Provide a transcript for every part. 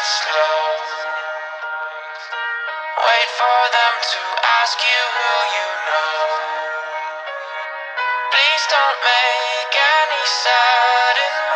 it slow. Wait for them to ask you who you know. Please don't make any sudden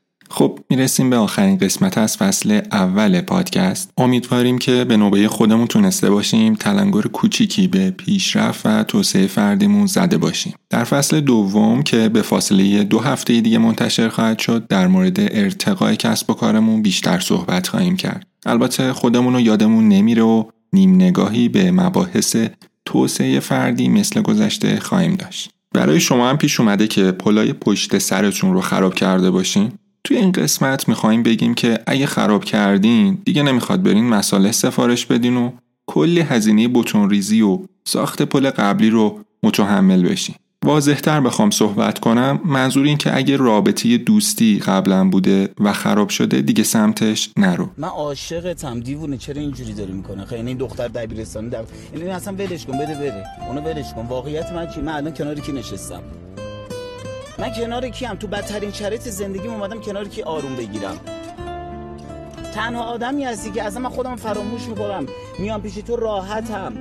خب می‌رسیم به آخرین قسمت از فصل اول پادکست. امیدواریم که به نوبه خودمون تونسته باشیم تلنگر کوچیکی به پیشرفت و توسعه فردیمون زده باشیم. در فصل دوم که به فاصله دو هفته دیگه منتشر خواهد شد در مورد ارتقای کسب و کارمون بیشتر صحبت خواهیم کرد. البته خودمون رو یادمون نمیره و نیم نگاهی به مباحث توسعه فردی مثل گذشته خواهیم داشت. برای شما هم پیش اومده که پلای پشت سرتون رو خراب کرده باشین. توی این قسمت می‌خوایم بگیم که اگه خراب کردین دیگه نمی‌خواد برین مساله سفارش بدین و کلی هزینه بتون ریزی و ساخت پل قبلی رو متحمل بشین. واضحتر بخوام صحبت کنم منظور این که اگه رابطه دوستی قبلا بوده و خراب شده دیگه سمتش نرو. من عاشقتم دیوونه چرا اینجوری داری می‌کنه؟ خیلی این دختر دبیرستانی در این اصلا ولش کن بده بره. اونو ولش کن. واقعیت من چی من الان کنار کی نشستم؟ من کنار کیم؟ تو بدترین شرایط زندگیم اومدم کنار کی آروم بگیرم. تنها آدمی هستی که از من خودم فراموش می‌کنم. میام پیش تو راحتم.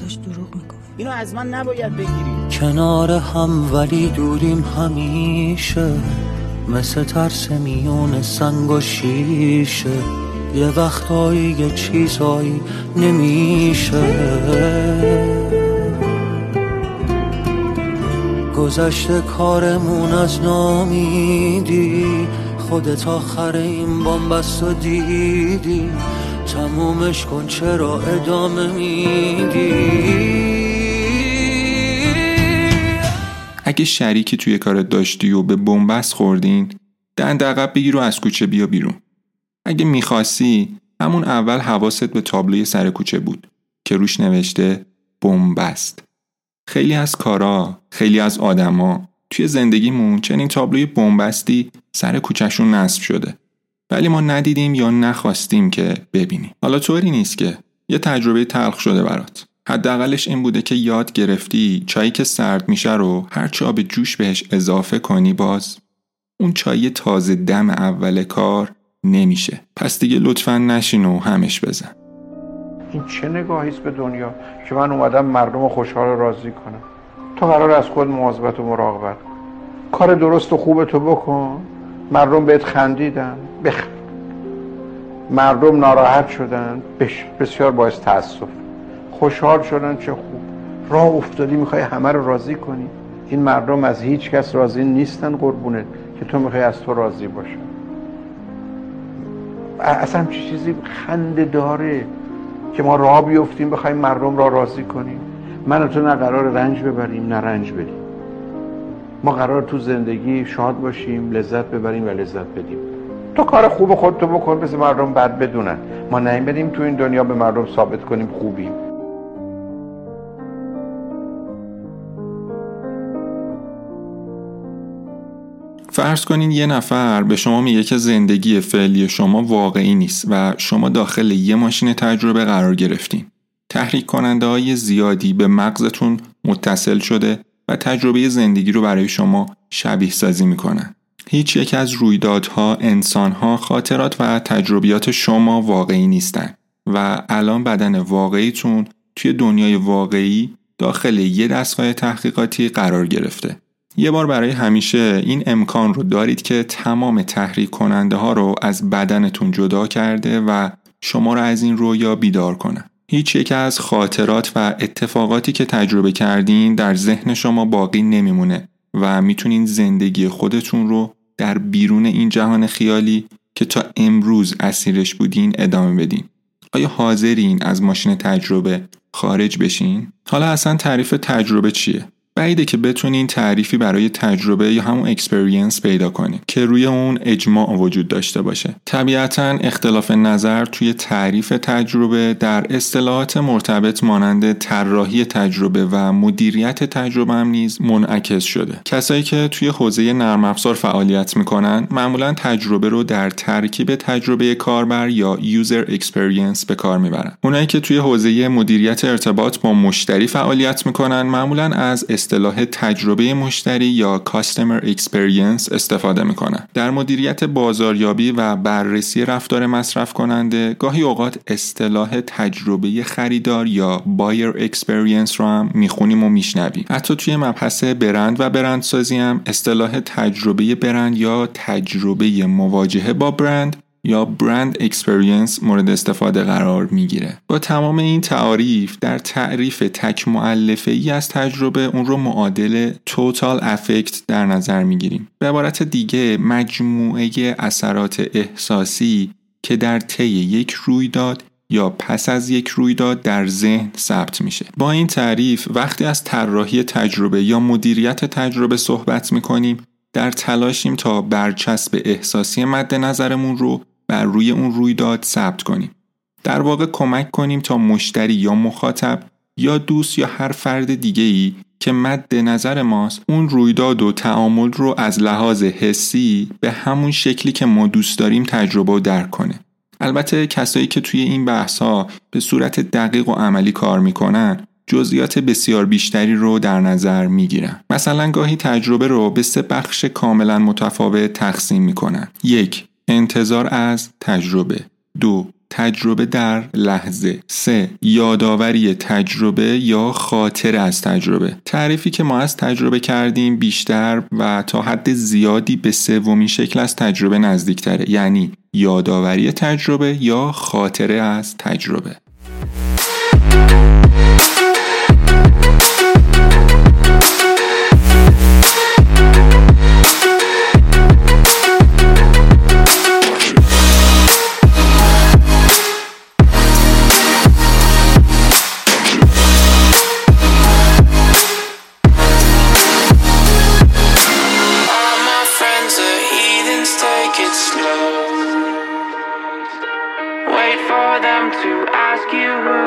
داشت دروغ می‌گفت. اینو از من نباید بگیری. کنار هم ولی دوریم همیشه. مثل ترس میون سنگ و شیشه. یه وقتایی یه چیزایی نمیشه. گذشته کارمون از نامیدی. خودت آخر این بامبست و دیدی. تمومش کن چرا ادامه میدی؟ اگه شریکی توی کارت داشتی و به بنبست خوردین دند عقب بگیر و از کوچه بیا بیرون. اگه می‌خواستی همون اول حواست به تابلوی سر کوچه بود که روش نوشته بنبست خیلی از کارا خیلی از آدما توی زندگیمون چنین تابلوی بنبستی سر کوچهشون نصب شده. ولی ما ندیدیم یا نخواستیم که ببینیم. حالا طوری نیست که یه تجربه تلخ شده برات. حداقلش این بوده که یاد گرفتی چایی که سرد میشه رو هر آب جوش بهش اضافه کنی باز اون چای تازه دم اول کار نمیشه. پس دیگه لطفا نشین و همش بزن. این چه نگاهیست به دنیا؟ که من اومدم مردم خوشحال و راضی کنم. تو قرار از خود مواظبت و مراقبت کار درست و خوب تو بکن. مردم بهت خندیدن. بخ. مردم ناراحت شدن. بش. بسیار باعث تاسف خوشحال شدن چه خوب. راه افتادی می‌خوای همه رو راضی کنی. این مردم از هیچ کس راضی نیستن قربونت که تو می‌خوای از تو راضی باشن اصلا چه چیزی خنده داره. که ما راه بیفتیم بخوایم مردم را راضی کنیم. من و تو نه قرار رنج ببریم نه رنج بدیم. ما قرار تو زندگی شاد باشیم لذت ببریم و لذت بدیم. تو کار خوب خودتو بکن مثل مردم بد بدونن. ما نیم بدیم تو این دنیا به مردم ثابت کنیم خوبیم. فرض کنین یه نفر به شما میگه که زندگی فعلی شما واقعی نیست و شما داخل یه ماشین تجربه قرار گرفتین. تحریک کننده های زیادی به مغزتون متصل شده و تجربه زندگی رو برای شما شبیه سازی می‌کنن. هیچ یک از رویدادها، انسانها، خاطرات و تجربیات شما واقعی نیستن و الان بدن واقعیتون توی دنیای واقعی داخل یه دستگاه تحقیقاتی قرار گرفته. یه بار برای همیشه این امکان رو دارید که تمام تحریک کننده ها رو از بدنتون جدا کرده و شما رو از این رویا بیدار کنه. هیچ یک از خاطرات و اتفاقاتی که تجربه کردین در ذهن شما باقی نمیمونه و می‌تونین زندگی خودتون رو در بیرون این جهان خیالی که تا امروز اسیرش بودین ادامه بدین. آیا حاضرین از ماشین تجربه خارج بشین؟ حالا اصلا تعریف تجربه چیه؟ بعیده که بتونین تعریفی برای تجربه یا همون experience پیدا کنید که روی اون اجماع وجود داشته باشه. طبیعتا اختلاف نظر توی تعریف تجربه در اصطلاحات مرتبط مانند طراحی تجربه و مدیریت تجربه هم نیز منعکس شده. کسایی که توی حوزه نرم افزار فعالیت می‌کنن معمولا تجربه رو در ترکیب تجربه کاربر یا user experience به کار می‌برن. اونایی که توی حوزه مدیریت ارتباط با مشتری فعالیت می‌کنن معمولا از اصطلاح تجربه مشتری یا Customer Experience استفاده می‌کنن. در مدیریت بازاریابی و بررسی رفتار مصرف کننده گاهی اوقات اصطلاح تجربه خریدار یا Buyer Experience رو هم می‌خونیم و میشنویم. حتی توی مبحث برند و برندسازی هم اصطلاح تجربه برند یا تجربه مواجهه با برند یا brand experience مورد استفاده قرار می‌گیره. با تمام این تعاریف در تعریف تک مولفه ای از تجربه اون رو معادل total effect در نظر می‌گیریم. به عبارت دیگه مجموعه اثرات احساسی که در طی یک رویداد یا پس از یک رویداد در ذهن ثبت میشه. با این تعریف وقتی از طراحی تجربه یا مدیریت تجربه صحبت می‌کنیم در تلاشیم تا برچسب احساسی مد نظرمون رو بر روی اون رویداد ثبت کنیم. در واقع کمک کنیم تا مشتری یا مخاطب یا دوست یا هر فرد دیگه ای که مد نظر ماست اون رویداد و تعامل رو از لحاظ حسی به همون شکلی که ما دوست داریم تجربه و درک کنه. البته کسایی که توی این بحث ها به صورت دقیق و عملی کار می‌کنن جزئیات بسیار بیشتری رو در نظر می‌گیرن. مثلا گاهی تجربه رو به سه بخش کاملا متفاوت تقسیم می‌کنن. یک انتظار از تجربه. دو تجربه در لحظه. سه یادآوری تجربه یا خاطر از تجربه. تعریفی که ما از تجربه کردیم بیشتر و تا حد زیادی به سومین شکل از تجربه نزدیکتره. یعنی یادآوری تجربه یا خاطره از تجربه. to ask you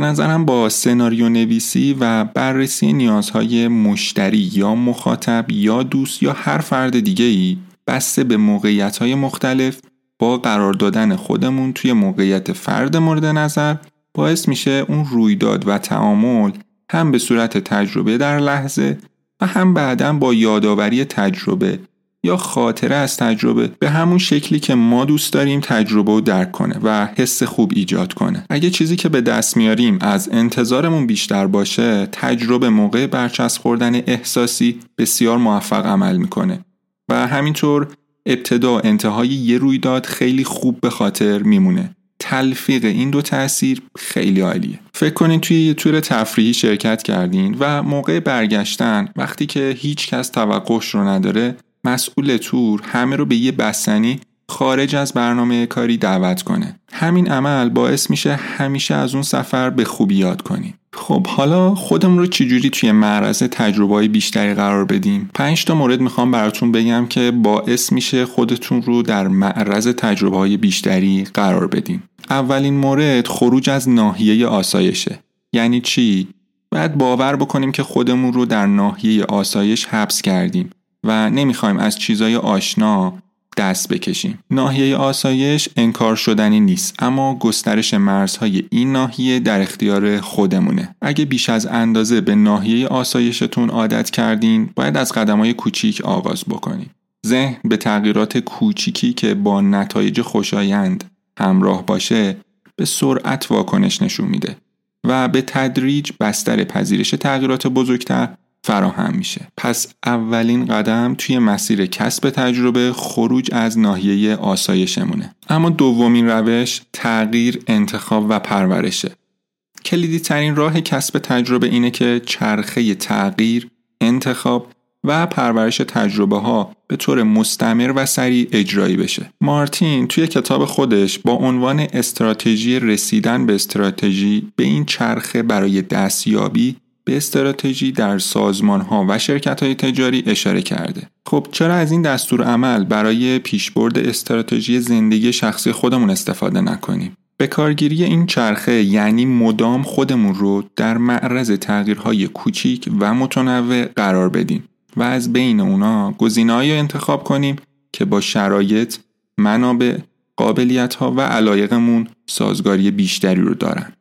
نظرم با سناریو نویسی و بررسی نیازهای مشتری یا مخاطب یا دوست یا هر فرد دیگه ای بسته به موقعیت های مختلف با قرار دادن خودمون توی موقعیت فرد مورد نظر باعث میشه اون رویداد و تعامل هم به صورت تجربه در لحظه و هم بعدا با یادآوری تجربه یا خاطره از تجربه به همون شکلی که ما دوست داریم تجربه و درک کنه و حس خوب ایجاد کنه. اگه چیزی که به دست میاریم از انتظارمون بیشتر باشه تجربه موقع برچسب خوردن احساسی بسیار موفق عمل می‌کنه. و همینطور ابتدا انتهای یه رویداد خیلی خوب به خاطر میمونه. تلفیق این دو تاثیر خیلی عالیه. فکر کنین توی یه تور تفریحی شرکت کردین و موقع برگشتن وقتی که هیچ کس توقعش رو نداره مسئول تور همه رو به یه بستنی خارج از برنامه کاری دعوت کنه. همین عمل باعث میشه همیشه از اون سفر به خوبی یاد کنید خب حالا خودمون رو چجوری توی معرض تجربه های بیشتری قرار بدیم؟ پنج تا مورد می‌خوام براتون بگم که باعث میشه خودتون رو در معرض تجربه های بیشتری قرار بدیم. اولین مورد خروج از ناحیه آسایشه. یعنی چی؟ باید باور بکنیم که خودمون رو در ناحیه آسایش حبس کردیم. و نمی‌خوایم از چیزای آشنا دست بکشیم. ناحیه آسایش انکار شدنی نیست اما گسترش مرزهای این ناحیه در اختیار خودمونه. اگه بیش از اندازه به ناحیه آسایشتون عادت کردین باید از قدمهای کوچیک آغاز بکنید ذهن به تغییرات کوچیکی که با نتایج خوشایند همراه باشه به سرعت واکنش نشون میده و به تدریج بستر پذیرش تغییرات بزرگتر فراهم میشه. پس اولین قدم توی مسیر کسب تجربه خروج از ناحیه آسایشمونه. اما دومین روش تغییر انتخاب و پرورشه. کلیدی ترین راه کسب تجربه اینه که چرخه تغییر انتخاب و پرورش تجربه ها به طور مستمر و سریع اجرایی بشه. مارتین توی کتاب خودش با عنوان استراتژی رسیدن به استراتژی به این چرخه برای دستیابی به استراتژی در سازمان ها و شرکت های تجاری اشاره کرده. خب چرا از این دستور عمل برای پیشبرد استراتژی زندگی شخصی خودمون استفاده نکنیم؟ به کارگیری این چرخه یعنی مدام خودمون رو در معرض تغییرهای کوچیک و متنوع قرار بدیم و از بین اونا گزینه‌هایی انتخاب کنیم که با شرایط، منابع، قابلیت ها و علایقمون سازگاری بیشتری رو دارن.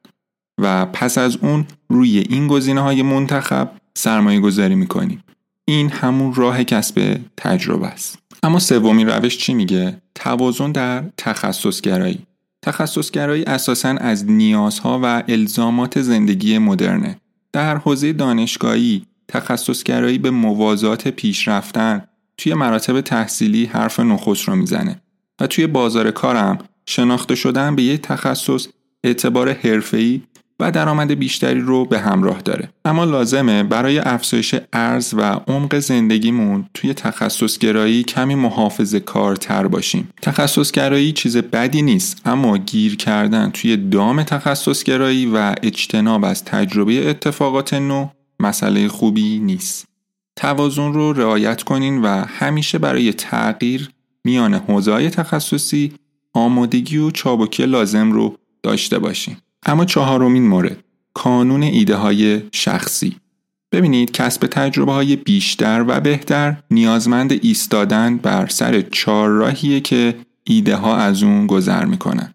و پس از اون روی این گزینه های منتخب سرمایه گذاری می‌کنیم. این همون راه کسب تجربه است. اما سومین روش چی میگه؟ توازن در تخصصگرایی. تخصصگرایی اساسا از نیازها و الزامات زندگی مدرنه. در حوزه دانشگاهی تخصصگرایی به موازات پیشرفتن توی مراتب تحصیلی حرف نخست رو می‌زنه و توی بازار کارم شناخته شدن به یک تخصص اعتبار حرفه‌ای و درآمد بیشتری رو به همراه داره. اما لازمه برای افزایش ارز و عمق زندگیمون توی تخصص گرایی کمی محافظ کارتر باشیم. تخصص گرایی چیز بدی نیست اما گیر کردن توی دام تخصص گرایی و اجتناب از تجربه اتفاقات نو مسئله خوبی نیست. توازن رو رعایت کنین و همیشه برای تغییر میان حوزه تخصصی آمادگی و چابکی لازم رو داشته باشین. اما چهارمین مورد کانون ایده های شخصی. ببینید کسب تجربه های بیشتر و بهتر نیازمند ایستادن بر سر چهار راهیه که ایده ها از اون گذر می‌کنن.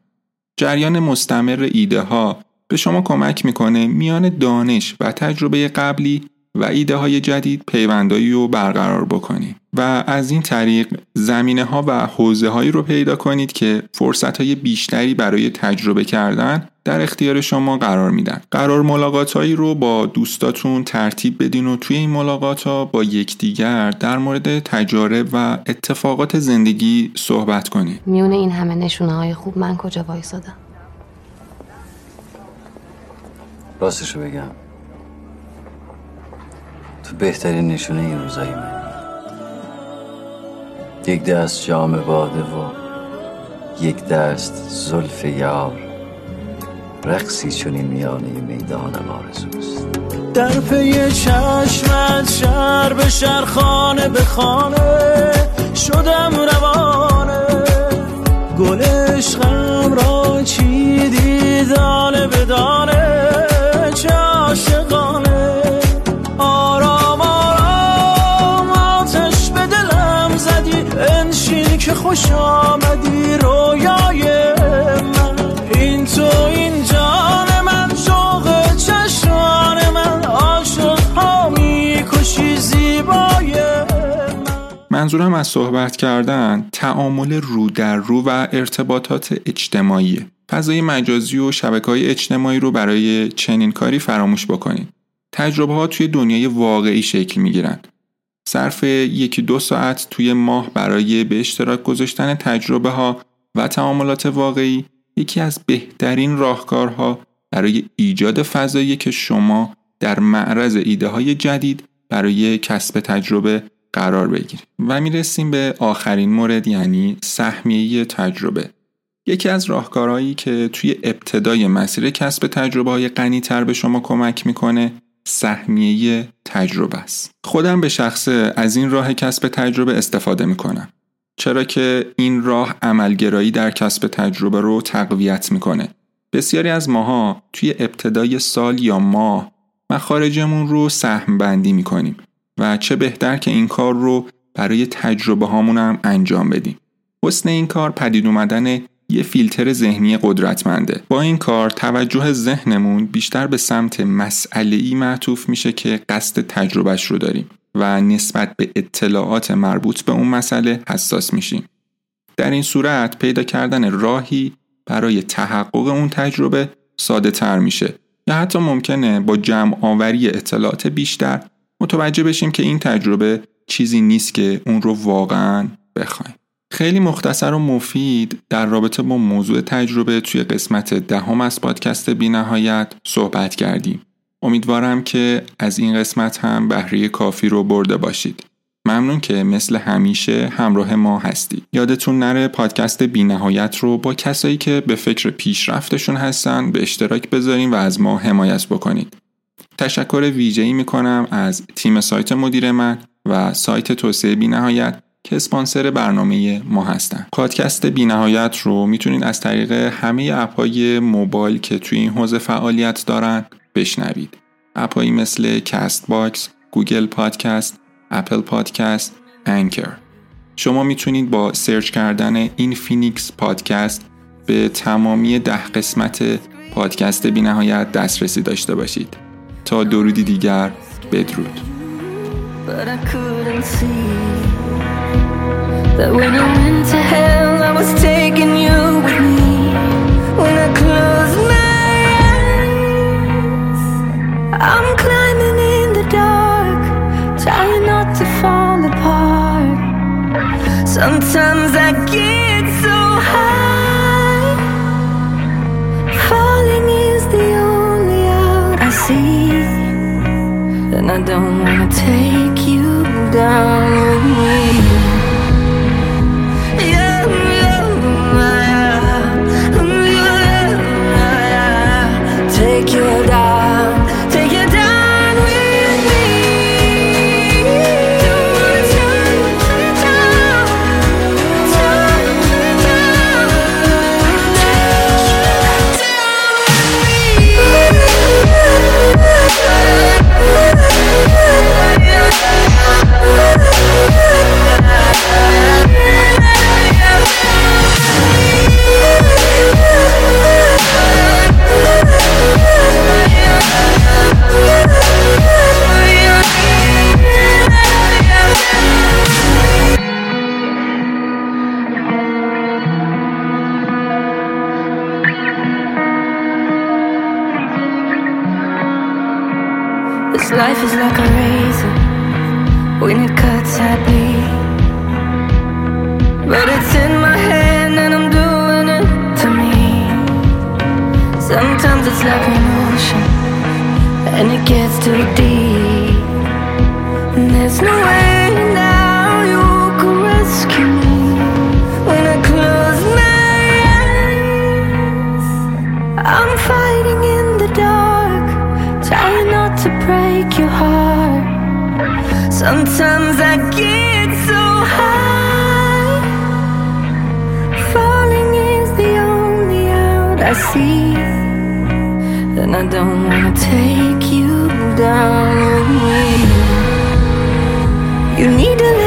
جریان مستمر ایده ها به شما کمک می‌کنه میان دانش و تجربه قبلی و ایده های جدید پیوندایی رو برقرار بکنید و از این طریق زمینه ها و حوزه هایی رو پیدا کنید که فرصت های بیشتری برای تجربه کردن در اختیار شما قرار میدن. قرار ملاقات هایی رو با دوستاتون ترتیب بدین و توی این ملاقات ها با یکدیگر در مورد تجارب و اتفاقات زندگی صحبت کنید میون این همه نشونه های خوب من کجا وایسادم؟ راستشو بگم. تو بهترین نشونه این روزایی من یک دست جام باده و یک دست زلف یار. رقصی چونین میانه میدان آرزوست در پی چشمت شهر به شهر خانه به خانه شدم روانه. گل عشقم را چیدی دانه به دانه به دلم زدی انشین که خوش آمدی رویای منظورم از صحبت کردن تعامل رو در رو و ارتباطات اجتماعیه فضای مجازی و شبکه های اجتماعی رو برای چنین کاری فراموش بکنید تجربه ها توی دنیای واقعی شکل می گیرن. صرف یکی دو ساعت توی ماه برای به اشتراک گذاشتن تجربه ها و تعاملات واقعی یکی از بهترین راهکارها برای ایجاد فضایی که شما در معرض ایده های جدید برای کسب تجربه قرار بگیرید و می‌رسیم به آخرین مورد یعنی سهمیه تجربه یکی از راهکارهایی که توی ابتدای مسیر کسب تجربه های غنی تر به شما کمک می‌کنه سهمیه تجربه است. خودم به شخصه از این راه کسب تجربه استفاده می‌کنم. چرا که این راه عملگرایی در کسب تجربه رو تقویت می‌کنه. بسیاری از ماها توی ابتدای سال یا ماه مخارجمون رو سهم بندی می‌کنیم و چه بهتر که این کار رو برای تجربه هامون هم انجام بدیم. حسن این کار پدید اومدن یه فیلتر ذهنی قدرتمنده. با این کار توجه ذهنمون بیشتر به سمت مسئله ای معطوف میشه که قصد تجربهش رو داریم و نسبت به اطلاعات مربوط به اون مسئله حساس میشیم. در این صورت پیدا کردن راهی برای تحقق اون تجربه ساده تر میشه. یا حتی ممکنه با جمع آوری اطلاعات بیشتر متوجه بشیم که این تجربه چیزی نیست که اون رو واقعا بخوایم خیلی مختصر و مفید در رابطه با موضوع تجربه توی قسمت دهم از پادکست بینهایت صحبت کردیم. امیدوارم که از این قسمت هم بهره کافی رو برده باشید. ممنون که مثل همیشه همراه ما هستید. یادتون نره پادکست بینهایت رو با کسایی که به فکر پیشرفتشون هستن به اشتراک بذارین و از ما حمایت بکنید. تشکر ویژه‌ای می‌کنم از تیم سایت مدیر من و سایت توسعه بینهایت که اسپانسر برنامه ما هستن. پادکست بینهایت رو می‌تونید از طریق همه اپهای موبایل که توی این حوزه فعالیت دارن بشنوید. اپهایی مثل Castbox، Google Podcast، Apple Podcast، Anchor شما می‌تونید با سرچ کردن Infinix Podcast به تمامی ده قسمت پادکست بینهایت دسترسی داشته باشید. تا درودی دیگر بدرود. That life is like a razor. When it cuts I bleed. But it's in my hand and I'm doing it to me. Sometimes it's like an ocean And it gets too deep. And There's no way Sometimes I get so high. Falling is the only out I see. Then I don't wanna take you down with me. You need to.